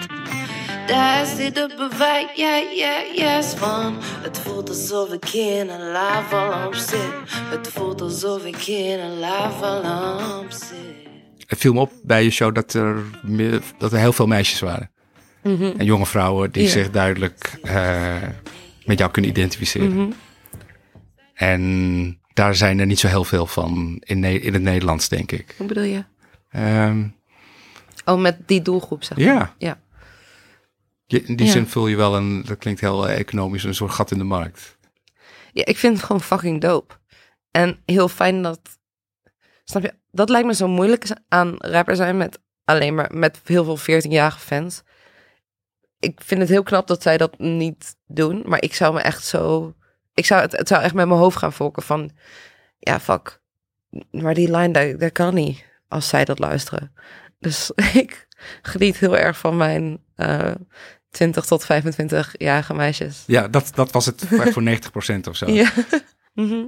Daar zit het bewijs, ja, ja, yes van. Het voelt alsof ik in een lavalamp zit. Het voelt alsof ik in een lavalamp zit. Het viel me op bij je show dat er, meer- dat er heel veel meisjes waren. En jonge vrouwen die zich duidelijk eh, met jou kunnen identificeren. Mhm. En daar zijn er niet zo heel veel van in, Ne- in het Nederlands, denk ik. Hoe bedoel je? Ehm, Oh, met die doelgroep, zeg maar. ja, Ja. Je- in die Ja. zin vul je wel een, dat klinkt heel eh, economisch, een soort gat in de markt. Ja, ik vind het gewoon fucking dope. En heel fijn dat... Snap je? Dat lijkt me zo moeilijk aan rapper zijn met alleen maar... Met heel veel 14-jarige fans. Ik vind het heel knap dat zij dat niet doen. Maar ik zou me echt zo... Ik zou het, het zou echt met mijn hoofd gaan fokken van... Ja, fuck. Maar die line, dat, dat kan niet. Als zij dat luisteren. Dus (laughs) ik geniet heel erg van mijn... eh 20 tot 25-jarige meisjes. Ja, dat, dat was het voor voor 90% of zo. Ja. (laughs) Mhm.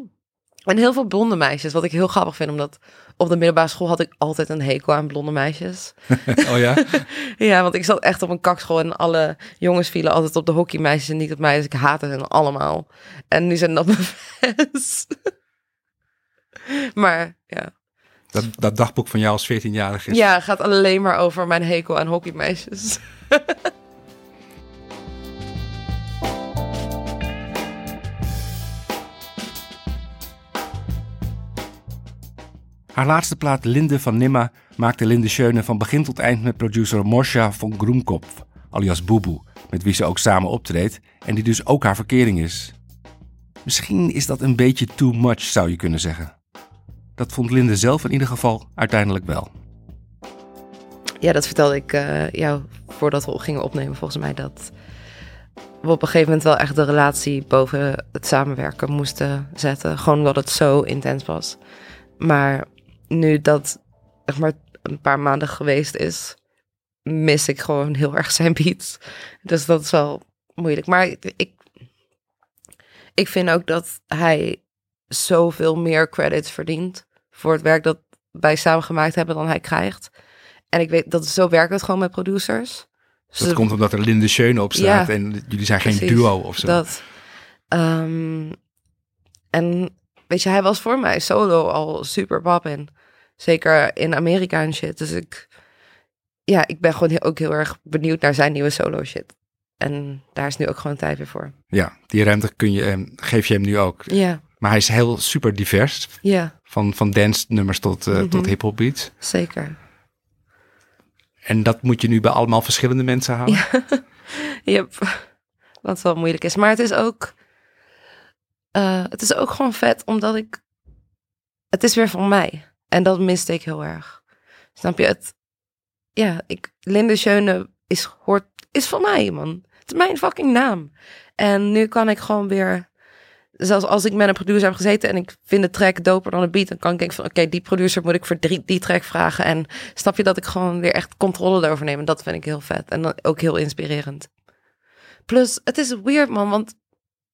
En heel veel blonde meisjes, wat ik heel grappig vind, omdat op de middelbare school had ik altijd een hekel aan blonde meisjes. (laughs) Oh ja? (laughs) Ja, want ik zat echt op een kakschool en alle jongens vielen altijd op de hockeymeisjes en niet op mij, dus ik haatte hen allemaal. En nu zijn dat mijn fans. (laughs) Maar ja. Dat, dat dagboek van jou als 14-jarige is ja, gaat alleen maar over mijn hekel aan hockeymeisjes. Haar laatste plaat Linde van Nimma maakte Linde Schöne van begin tot eind met producer Mosja von Groenkopf, alias Boeboe, met wie ze ook samen optreedt en die dus ook haar verkering is. Misschien is dat een beetje too much, zou je kunnen zeggen. Dat vond Linde zelf in ieder geval uiteindelijk wel. Ja, dat vertelde ik uh, jou voordat we gingen opnemen, volgens mij. Dat we op een gegeven moment wel echt de relatie boven het samenwerken moesten zetten. Gewoon omdat het zo intens was. Maar nu dat zeg maar een paar maanden geweest is, mis ik gewoon heel erg zijn beats. Dus dat is wel moeilijk. Maar ik, ik vind ook dat hij zoveel meer credits verdient voor het werk dat wij samen gemaakt hebben dan hij krijgt. En ik weet dat zo werkt het gewoon met producers. Dus dat komt omdat er Linde Schöne op staat Ja, en jullie zijn geen duo of zo. Dat. Ehm, en weet je, hij was voor mij solo al super poppin. Zeker in Amerika en shit. Dus ik, ja, ik ben gewoon ook heel erg benieuwd naar zijn nieuwe solo shit. En daar is nu ook gewoon tijd weer voor. Ja, die ruimte kun je, eh, geef je hem nu ook. Ja, Maar hij is heel super divers. ja, Van, van dance nummers tot, eh, Mhm. tot hip-hop beats. zeker. En dat moet je nu bij allemaal verschillende mensen houden. (laughs) Yep. Wat wel moeilijk is. Maar het is ook. Eh, het is ook gewoon vet omdat ik. Het is weer van mij. En dat miste ik heel erg. Snap je het? Ja, ik. Linde Schöne is, hoort, is van mij, man. Het is mijn fucking naam. En nu kan ik gewoon weer. Zelfs als ik met een producer heb gezeten en ik vind de track doper dan de beat, dan kan ik denken van oké, die producer moet ik voor die, die track vragen. En snap je dat ik gewoon weer echt controle erover neem. En dat vind ik heel vet. En ook heel inspirerend. Plus, het is weird, man, want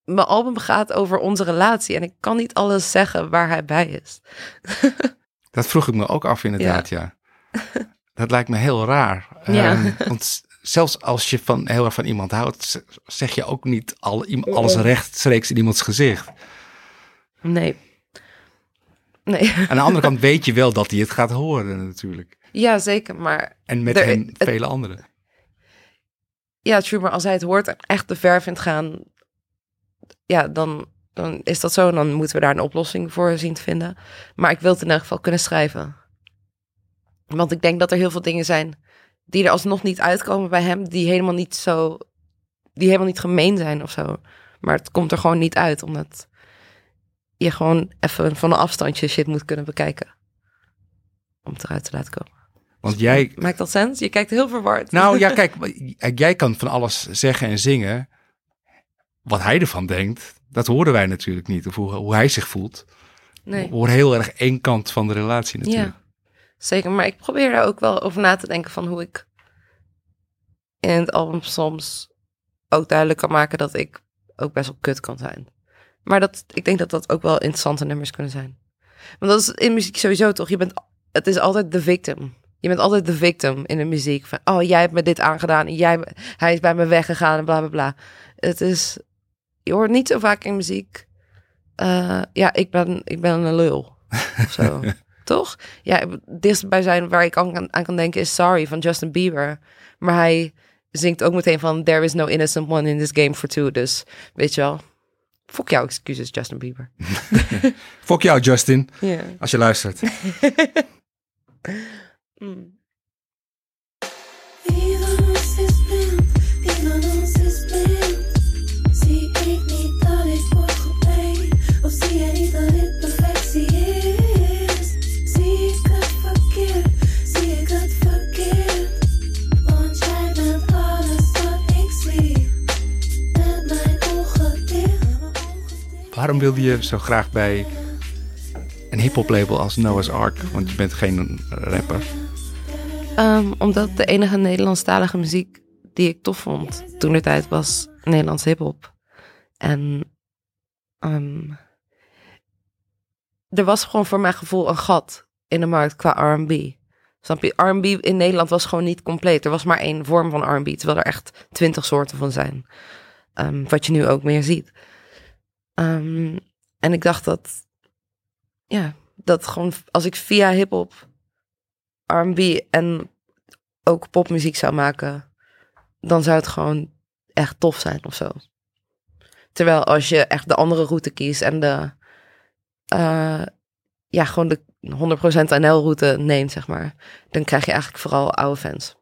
mijn album gaat over onze relatie. En ik kan niet alles zeggen waar hij bij is. (laughs) Dat vroeg ik me ook af inderdaad, ja. Dat lijkt me heel raar. Ja. Ehm, want zelfs als je van, heel erg van iemand houdt, zeg je ook niet al, alles rechtstreeks in iemands gezicht. Nee. Nee. Aan de andere (laughs) kant weet je wel dat hij het gaat horen natuurlijk. Ja, zeker. Maar En met hem het- vele anderen. ja, true, maar als hij het hoort en echt de ver vindt gaan, ja, dan, dan is dat zo. En dan moeten we daar een oplossing voor zien te vinden. Maar ik wil het in elk geval kunnen schrijven. Want ik denk dat er heel veel dingen zijn die er alsnog niet uitkomen bij hem, die helemaal niet zo, die helemaal niet gemeen zijn of zo. Maar het komt er gewoon niet uit, omdat je gewoon even van een afstandje shit moet kunnen bekijken. Om het eruit te laten komen. Want jij, Maakt dat sens? Je kijkt heel verward. nou ja, (laughs) kijk, jij kan van alles zeggen en zingen. Wat hij ervan denkt, dat horen wij natuurlijk niet. Of hoe, hoe hij zich voelt. nee. We horen heel erg één kant van de relatie natuurlijk. Ja, zeker. Maar ik probeer daar ook wel over na te denken van hoe ik in het album soms ook duidelijk kan maken dat ik ook best wel kut kan zijn. Maar dat, ik denk dat dat ook wel interessante nummers kunnen zijn. Want dat is in muziek sowieso toch. Je bent, het is altijd de victim. Je bent altijd de victim in de muziek. Van, oh, jij hebt me dit aangedaan. en Jij, hij is bij me weggegaan en bla bla bla. Het is, je hoort niet zo vaak in muziek. eh, ja, ik ben, ik ben een lul. Of (laughs) zo. Toch? Ja, het dichtst bij zijn waar ik aan, aan kan denken is Sorry van Justin Bieber. Maar hij zingt ook meteen van There is no innocent one in this game for two. Dus weet je wel. Fok jouw excuses, Justin Bieber. (laughs) Fok jou, Justin, als je luistert. (laughs) Mm. Wilde je zo graag bij een hip-hop label als Noah's Ark? Want je bent geen rapper. Ehm, omdat de enige Nederlandstalige muziek die ik tof vond toen de tijd was Nederlands hip-hop. En ehm, er was gewoon voor mijn gevoel een gat in de markt qua RB. Snap je? RB in Nederland was gewoon niet compleet. Er was maar één vorm van RB, terwijl er echt twintig soorten van zijn. Ehm, wat je nu ook meer ziet. Ehm, en ik dacht dat, ja, dat gewoon als ik via hip-hop R&B en ook popmuziek zou maken, dan zou het gewoon echt tof zijn of zo. Terwijl als je echt de andere route kiest en de, eh, ja, gewoon de 100% NL-route neemt, zeg maar, dan krijg je eigenlijk vooral oude fans.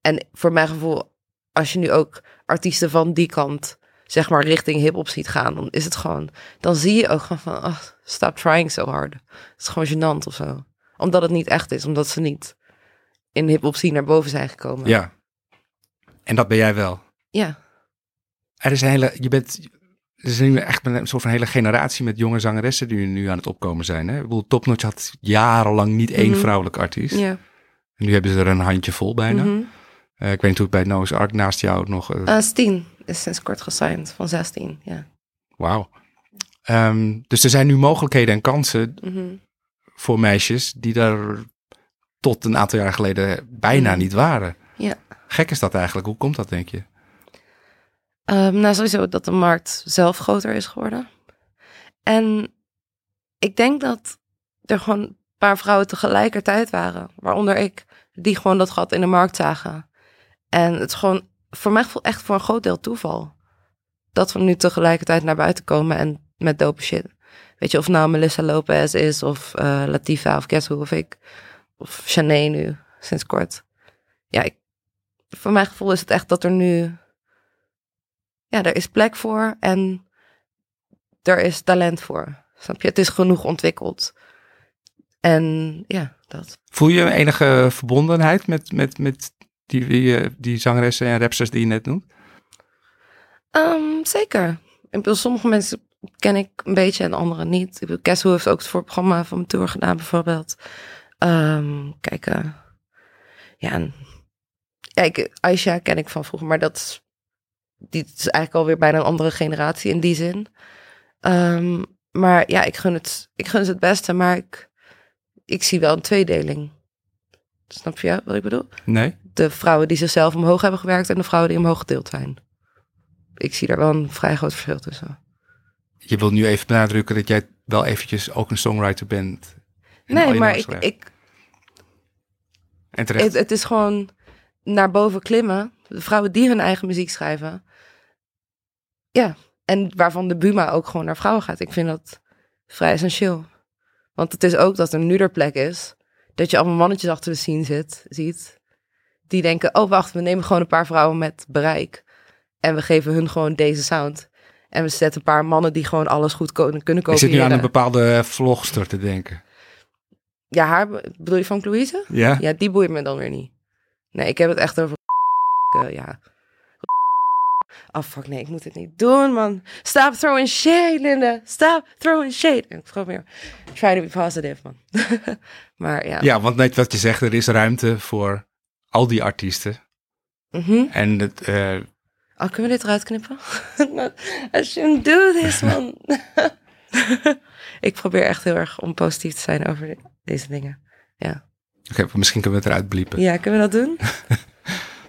En voor mijn gevoel, als je nu ook artiesten van die kant, zeg maar, richting hip-hop ziet gaan, dan is het gewoon, dan zie je ook gewoon van, oh, stop trying so hard. Het is gewoon gênant of zo. Omdat het niet echt is, omdat ze niet in hip-hop scene naar boven zijn gekomen. Ja. En dat ben jij wel. Ja. Er is een hele, je bent, er is nu echt een soort van hele generatie met jonge zangeressen die nu aan het opkomen zijn. Hè? Ik bedoel, Top Notch had jarenlang niet één Mhm. vrouwelijke artiest. ja. En nu hebben ze er een handje vol bijna. Mhm. Eh, ik weet niet hoe het bij Noah's Ark naast jou nog... Eh, Steen is sinds kort gesigned, van 16, ja. Wauw. Ehm, dus er zijn nu mogelijkheden en kansen Mhm. voor meisjes die daar tot een aantal jaar geleden bijna Mhm. niet waren. Ja. Gek is dat eigenlijk. Hoe komt dat, denk je? Ehm, nou, sowieso dat de markt zelf groter is geworden. En ik denk dat er gewoon een paar vrouwen tegelijkertijd waren, waaronder ik, die gewoon dat gat in de markt zagen. En het is gewoon voor mij gevoel echt voor een groot deel toeval. Dat we nu tegelijkertijd naar buiten komen en met dope shit. Weet je, of nou Melissa Lopez is, of eh Latifa, of Guess Who, of ik. Of Shanae nu, sinds kort. Ja, ik, voor mijn gevoel is het echt dat er nu ja, er is plek voor en er is talent voor. Snap je? Het is genoeg ontwikkeld. En ja, dat. Voel je enige verbondenheid met, met, met die, die, eh, die zangeressen en rapsters die je net noemt? Ehm, zeker. Ik sommige mensen ken ik een beetje en andere niet. Ik heeft ook het voorprogramma van mijn tour gedaan, bijvoorbeeld. Ehm, kijk, eh, ja, en, ik, Aisha ken ik van vroeger, maar dat is, die is eigenlijk alweer bijna een andere generatie in die zin. Ehm, maar ja, ik gun, het, ik gun ze het beste, maar ik, ik zie wel een tweedeling. Snap je wat ik bedoel? Nee? de vrouwen die zichzelf omhoog hebben gewerkt en de vrouwen die omhoog gedeeld zijn. Ik zie daar wel een vrij groot verschil tussen. Je wilt nu even benadrukken dat jij wel eventjes ook een songwriter bent. Nee, maar ik, ik, En terecht. het, het is gewoon naar boven klimmen. De vrouwen die hun eigen muziek schrijven. Ja, en waarvan de Buma ook gewoon naar vrouwen gaat. Ik vind dat vrij essentieel. Want het is ook dat er nu er plek is. Dat je allemaal mannetjes achter de scene zit, ziet. Die denken, oh wacht, we nemen gewoon een paar vrouwen met bereik. En we geven hun gewoon deze sound. En we zetten een paar mannen die gewoon alles goed kunnen ik kopiëren. zit nu aan een bepaalde vlogster te denken. Ja, haar be- bedoel je van Louise? Ja? Ja, die boeit me dan weer niet. Nee, ik heb het echt over. (laughs) eh, ja. Oh fuck, nee, ik moet het niet doen, man. Stop throwing shade, Linda. Stop throwing shade. Ik probeer. Try to be positive, man. (laughs) maar ja. Ja, want net wat je zegt, er is ruimte voor al die artiesten. Mhm. En het, eh, Oh, kunnen we dit eruit knippen? (laughs) I shouldn't do this, man. (laughs) ik probeer echt heel erg om positief te zijn over de- deze dingen. Ja. oké, misschien kunnen we het eruit bliepen. ja, kunnen we dat doen?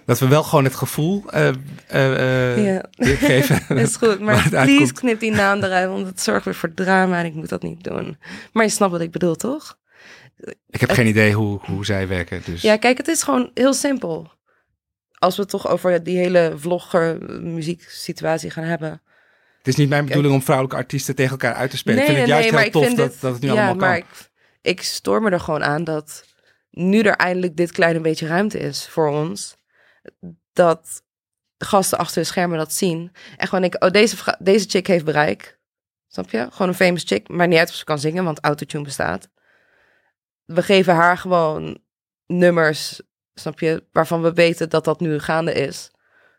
Dat we wel gewoon het gevoel eh, eh, eh, Ja. geven. (laughs) is goed, (laughs) maar please knip die naam eruit, want het zorgt weer voor drama en ik moet dat niet doen. Maar je snapt wat ik bedoel, toch? Ik heb geen idee hoe, hoe zij werken. Dus. Ja, kijk, het is gewoon heel simpel. Als we het toch over die hele vlogger muzieksituatie gaan hebben. Het is niet mijn bedoeling om vrouwelijke artiesten tegen elkaar uit te spelen. ik vind het juist heel tof dat, dat het nu ja, allemaal maar kan. ik, ik stoor me er gewoon aan dat nu er eindelijk dit kleine beetje ruimte is voor ons. Dat gasten achter de schermen dat zien. En gewoon denken, oh, deze, deze chick heeft bereik. Snap je? Gewoon een famous chick. Maar niet uit of ze kan zingen, want autotune bestaat. We geven haar gewoon nummers, snap je? Waarvan we weten dat dat nu gaande is.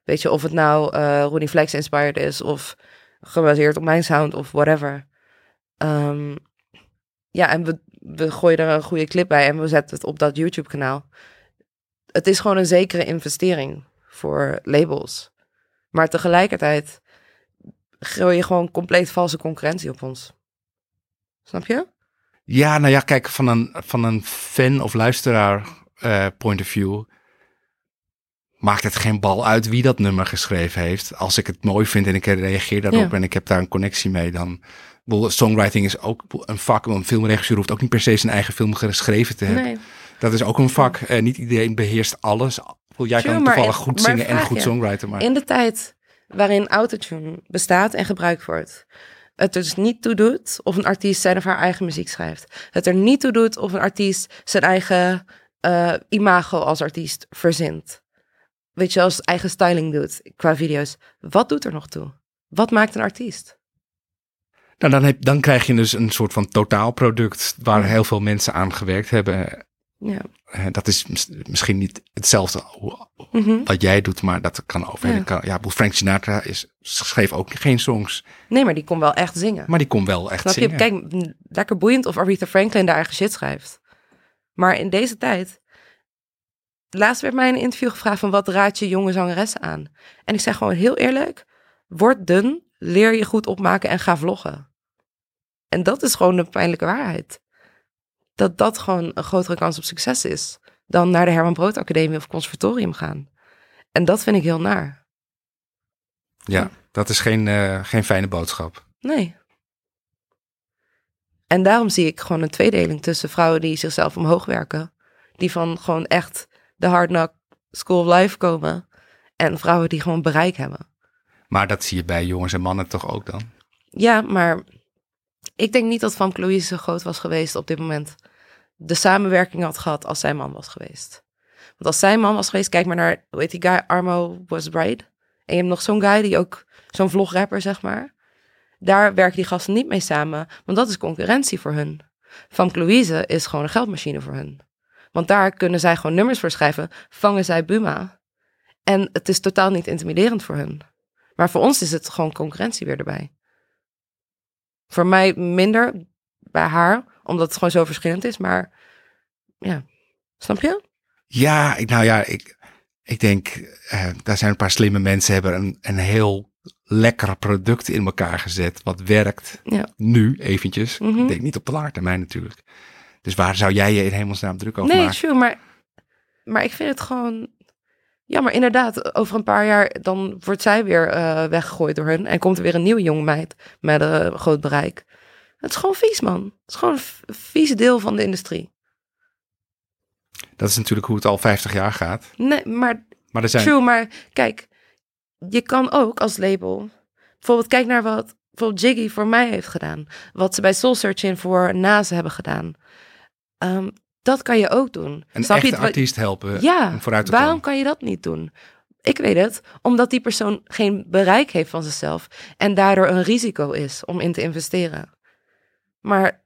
Weet je, of het nou Ronnie Flex inspired is of gebaseerd op mijn sound of whatever. Ehm, ja, en we, we gooien er een goede clip bij en we zetten het op dat YouTube-kanaal. Het is gewoon een zekere investering voor labels. Maar tegelijkertijd gooi je gewoon compleet valse concurrentie op ons. Snap je? Ja, nou ja, kijk, van een, van een fan of luisteraar eh, point of view maakt het geen bal uit wie dat nummer geschreven heeft. Als ik het mooi vind en ik reageer daarop Ja. en ik heb daar een connectie mee, dan... Songwriting is ook een vak. Een filmregisseur hoeft ook niet per se zijn eigen film geschreven te hebben. Nee. Dat is ook een vak. Eh, niet iedereen beheerst alles. Jij True, kan toevallig goed zingen en goed je, songwriten. Maar In de tijd waarin autotune bestaat en gebruikt wordt, het er dus niet toe doet of een artiest zijn of haar eigen muziek schrijft. Het er niet toe doet of een artiest zijn eigen eh, imago als artiest verzint. Weet je, als eigen styling doet qua video's. Wat doet er nog toe? Wat maakt een artiest? Nou, dan, heb, dan krijg je dus een soort van totaalproduct waar heel veel mensen aan gewerkt hebben. Ja. Dat is mis- misschien niet hetzelfde Mhm. wat jij doet, maar dat kan over. Ja. Ja, kan, ja Frank Sinatra is, schreef ook geen songs, Nee, maar die kon wel echt zingen. maar die kon wel echt Snap je? zingen. Kijk, lekker boeiend of Aretha Franklin daar eigen shit schrijft. Maar in deze tijd... Laatst werd mij in een interview gevraagd van wat raad je jonge zangeressen aan? En ik zeg gewoon heel eerlijk, word dun, leer je goed opmaken en ga vloggen. En dat is gewoon de pijnlijke waarheid. Dat dat gewoon een grotere kans op succes is dan naar de Herman Brood Academie of conservatorium gaan. En dat vind ik heel naar. Ja, dat is geen, eh, geen fijne boodschap. Nee. En daarom zie ik gewoon een tweedeling tussen vrouwen die zichzelf omhoog werken. Die van gewoon echt de hard knock school of life komen. En vrouwen die gewoon bereik hebben. Maar dat zie je bij jongens en mannen toch ook dan? Ja, maar ik denk niet dat Van Louise zo groot was geweest op dit moment. De samenwerking had gehad als zijn man was geweest. Want als zijn man was geweest, kijk maar naar, heet die guy, Armo Was Bride. En je hebt nog zo'n guy die ook, zo'n vlograpper zeg maar. Daar werken die gasten niet mee samen, want dat is concurrentie voor hun. Van Louise is gewoon een geldmachine voor hun. Want daar kunnen zij gewoon nummers voor schrijven, vangen zij Buma. En het is totaal niet intimiderend voor hun. Maar voor ons is het gewoon concurrentie weer erbij. Voor mij minder bij haar, omdat het gewoon zo verschillend is. Maar ja, snap je? Ja, ik, nou ja, ik, ik denk, eh, daar zijn een paar slimme mensen, hebben een, een heel lekker product in elkaar gezet, wat werkt Ja. nu eventjes. Mhm. Ik denk niet op de lange termijn natuurlijk. Dus waar zou jij je in hemelsnaam druk over Nee, maken? true, maar, maar ik vind het gewoon... Ja, maar inderdaad, over een paar jaar dan wordt zij weer eh, weggegooid door hun. En komt er weer een nieuwe jonge meid met een groot bereik. Het is gewoon vies, man. Het is gewoon een vies deel van de industrie. Dat is natuurlijk hoe het al 50 jaar gaat. Nee, maar Maar er zijn, True, maar kijk, je kan ook als label. Bijvoorbeeld, kijk naar wat bijvoorbeeld Jiggy voor mij heeft gedaan. Wat ze bij Soul Searching voor Naze hebben gedaan. Ehm, dat kan je ook doen. een Snap echte je? Wa- artiest helpen Ja, om vooruit te waarom komen. kan je dat niet doen? Ik weet het, omdat die persoon geen bereik heeft van zichzelf en daardoor een risico is om in te investeren. Maar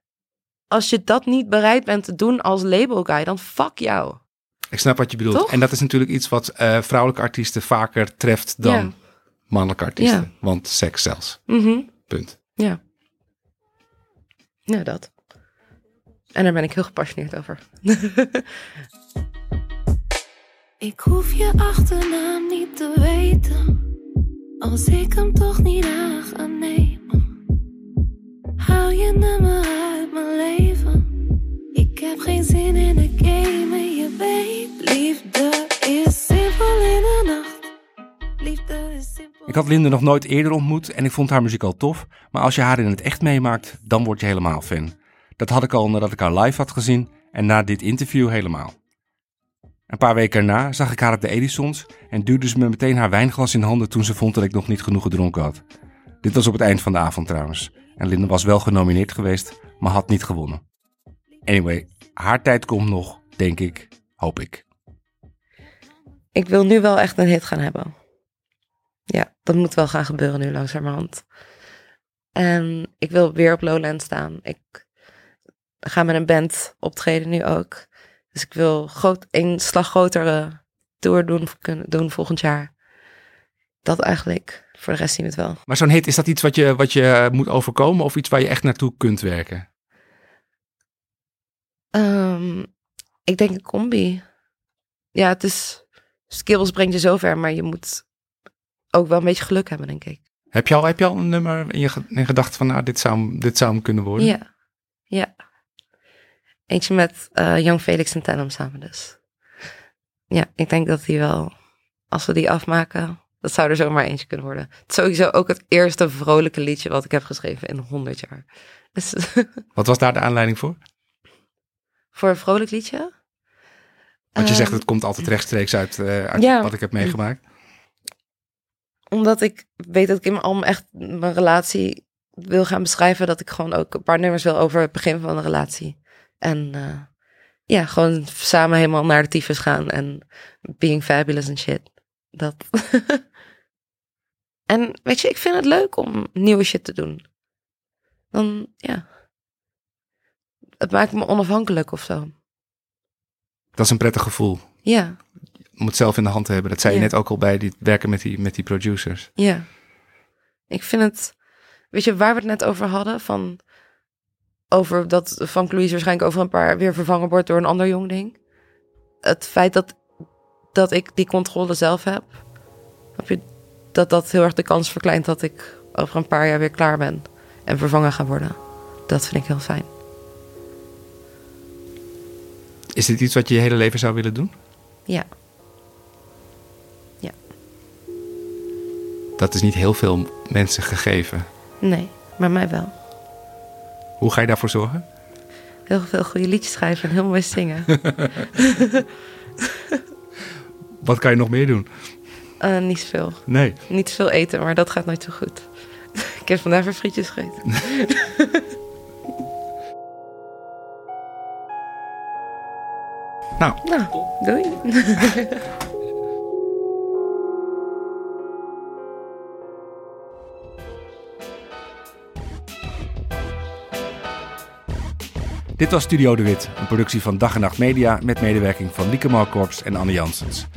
als je dat niet bereid bent te doen als label guy, dan fuck jou. Ik snap wat je bedoelt. Toch? En dat is natuurlijk iets wat eh, vrouwelijke artiesten vaker treft dan Ja. mannelijke artiesten. Ja. Want seks zelfs. Mhm. Punt. Ja. Ja, dat. En daar ben ik heel gepassioneerd over. (laughs) Ik hoef je achternaam niet te weten, als ik hem toch niet aan ga nemen. Hou je nummer uit mijn leven. Ik heb geen zin in de game en je weet, liefde is simpel in de nacht. Liefde is simpel. Ik had Linde nog nooit eerder ontmoet en ik vond haar muziek al tof. Maar als je haar in het echt meemaakt, dan word je helemaal fan. Dat had ik al nadat ik haar live had gezien en na dit interview helemaal. Een paar weken erna zag ik haar op de Edisons en duwde ze me meteen haar wijnglas in handen toen ze vond dat ik nog niet genoeg gedronken had. Dit was op het eind van de avond trouwens. En Linde was wel genomineerd geweest, maar had niet gewonnen. Anyway, haar tijd komt nog, denk ik, hoop ik. Ik wil nu wel echt een hit gaan hebben. Ja, dat moet wel gaan gebeuren nu langzamerhand. En ik wil weer op Lowland staan. Ik ga met een band optreden nu ook. Dus ik wil groot, een slag grotere tour doen, kunnen doen volgend jaar. Dat eigenlijk. Voor de rest zien we het wel. Maar zo'n hit, is dat iets wat je, wat je moet overkomen of iets waar je echt naartoe kunt werken? Ehm, ik denk een combi. Ja, het is... Skills brengt je zover, maar je moet ook wel een beetje geluk hebben, denk ik. Heb je al, heb je al een nummer in je in gedachten van, nou, dit zou, hem- dit zou hem kunnen worden? Ja, ja. Eentje met eh Young Felix en Tellum samen dus. Ja, ik denk dat die wel, als we die afmaken, dat zou er zomaar eentje kunnen worden. Het is sowieso ook het eerste vrolijke liedje wat ik heb geschreven in 100 jaar. Dus (laughs) Wat was daar de aanleiding voor? voor een vrolijk liedje? Want je zegt, Ehm, het komt altijd rechtstreeks uit, eh, uit ja. wat ik heb meegemaakt. Omdat ik weet dat ik in mijn album echt mijn relatie wil gaan beschrijven dat ik gewoon ook een paar nummers wil over het begin van een relatie. En eh, ja, gewoon samen helemaal naar de tyfus gaan en being fabulous en shit. Dat. (laughs) en weet je, ik vind het leuk om nieuwe shit te doen. Dan, ja. Het maakt me onafhankelijk of zo. Dat is een prettig gevoel. Ja, Om het zelf in de hand te hebben. Dat zei je net ook al bij die werken met die, met die producers. ja. Ik vind het, weet je, waar we het net over hadden, van over dat Van Louise waarschijnlijk over een paar weer vervangen wordt door een ander jong ding. Het feit dat, dat ik die controle zelf heb, je, dat dat heel erg de kans verkleint dat ik over een paar jaar weer klaar ben en vervangen ga worden. Dat vind ik heel fijn. Is dit iets wat je je hele leven zou willen doen? Ja, Dat is niet heel veel mensen gegeven. nee, maar mij wel. Hoe ga je daarvoor zorgen? Heel veel goede liedjes schrijven en heel mooi zingen. (laughs) Wat kan je nog meer doen? Eh, niet zoveel. Nee. Niet veel eten, maar dat gaat nooit zo goed. (laughs) ik heb vandaag weer frietjes gegeten. (laughs) Nou, Nou, doei. Dit was Studio De Wit, een productie van Dag en Nacht Media met medewerking van Lieke Markorps en Anne Janssens.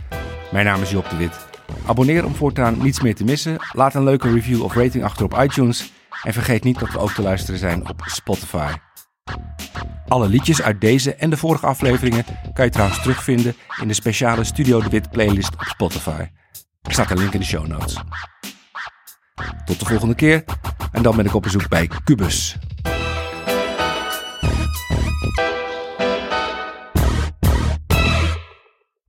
Mijn naam is Job De Wit. Abonneer om voortaan niets meer te missen. Laat een leuke review of rating achter op iTunes. En vergeet niet dat we ook te luisteren zijn op Spotify. Alle liedjes uit deze en de vorige afleveringen kan je trouwens terugvinden in de speciale Studio De Wit playlist op Spotify. Er staat een link in de show notes. Tot de volgende keer en dan ben ik op bezoek bij Cubus.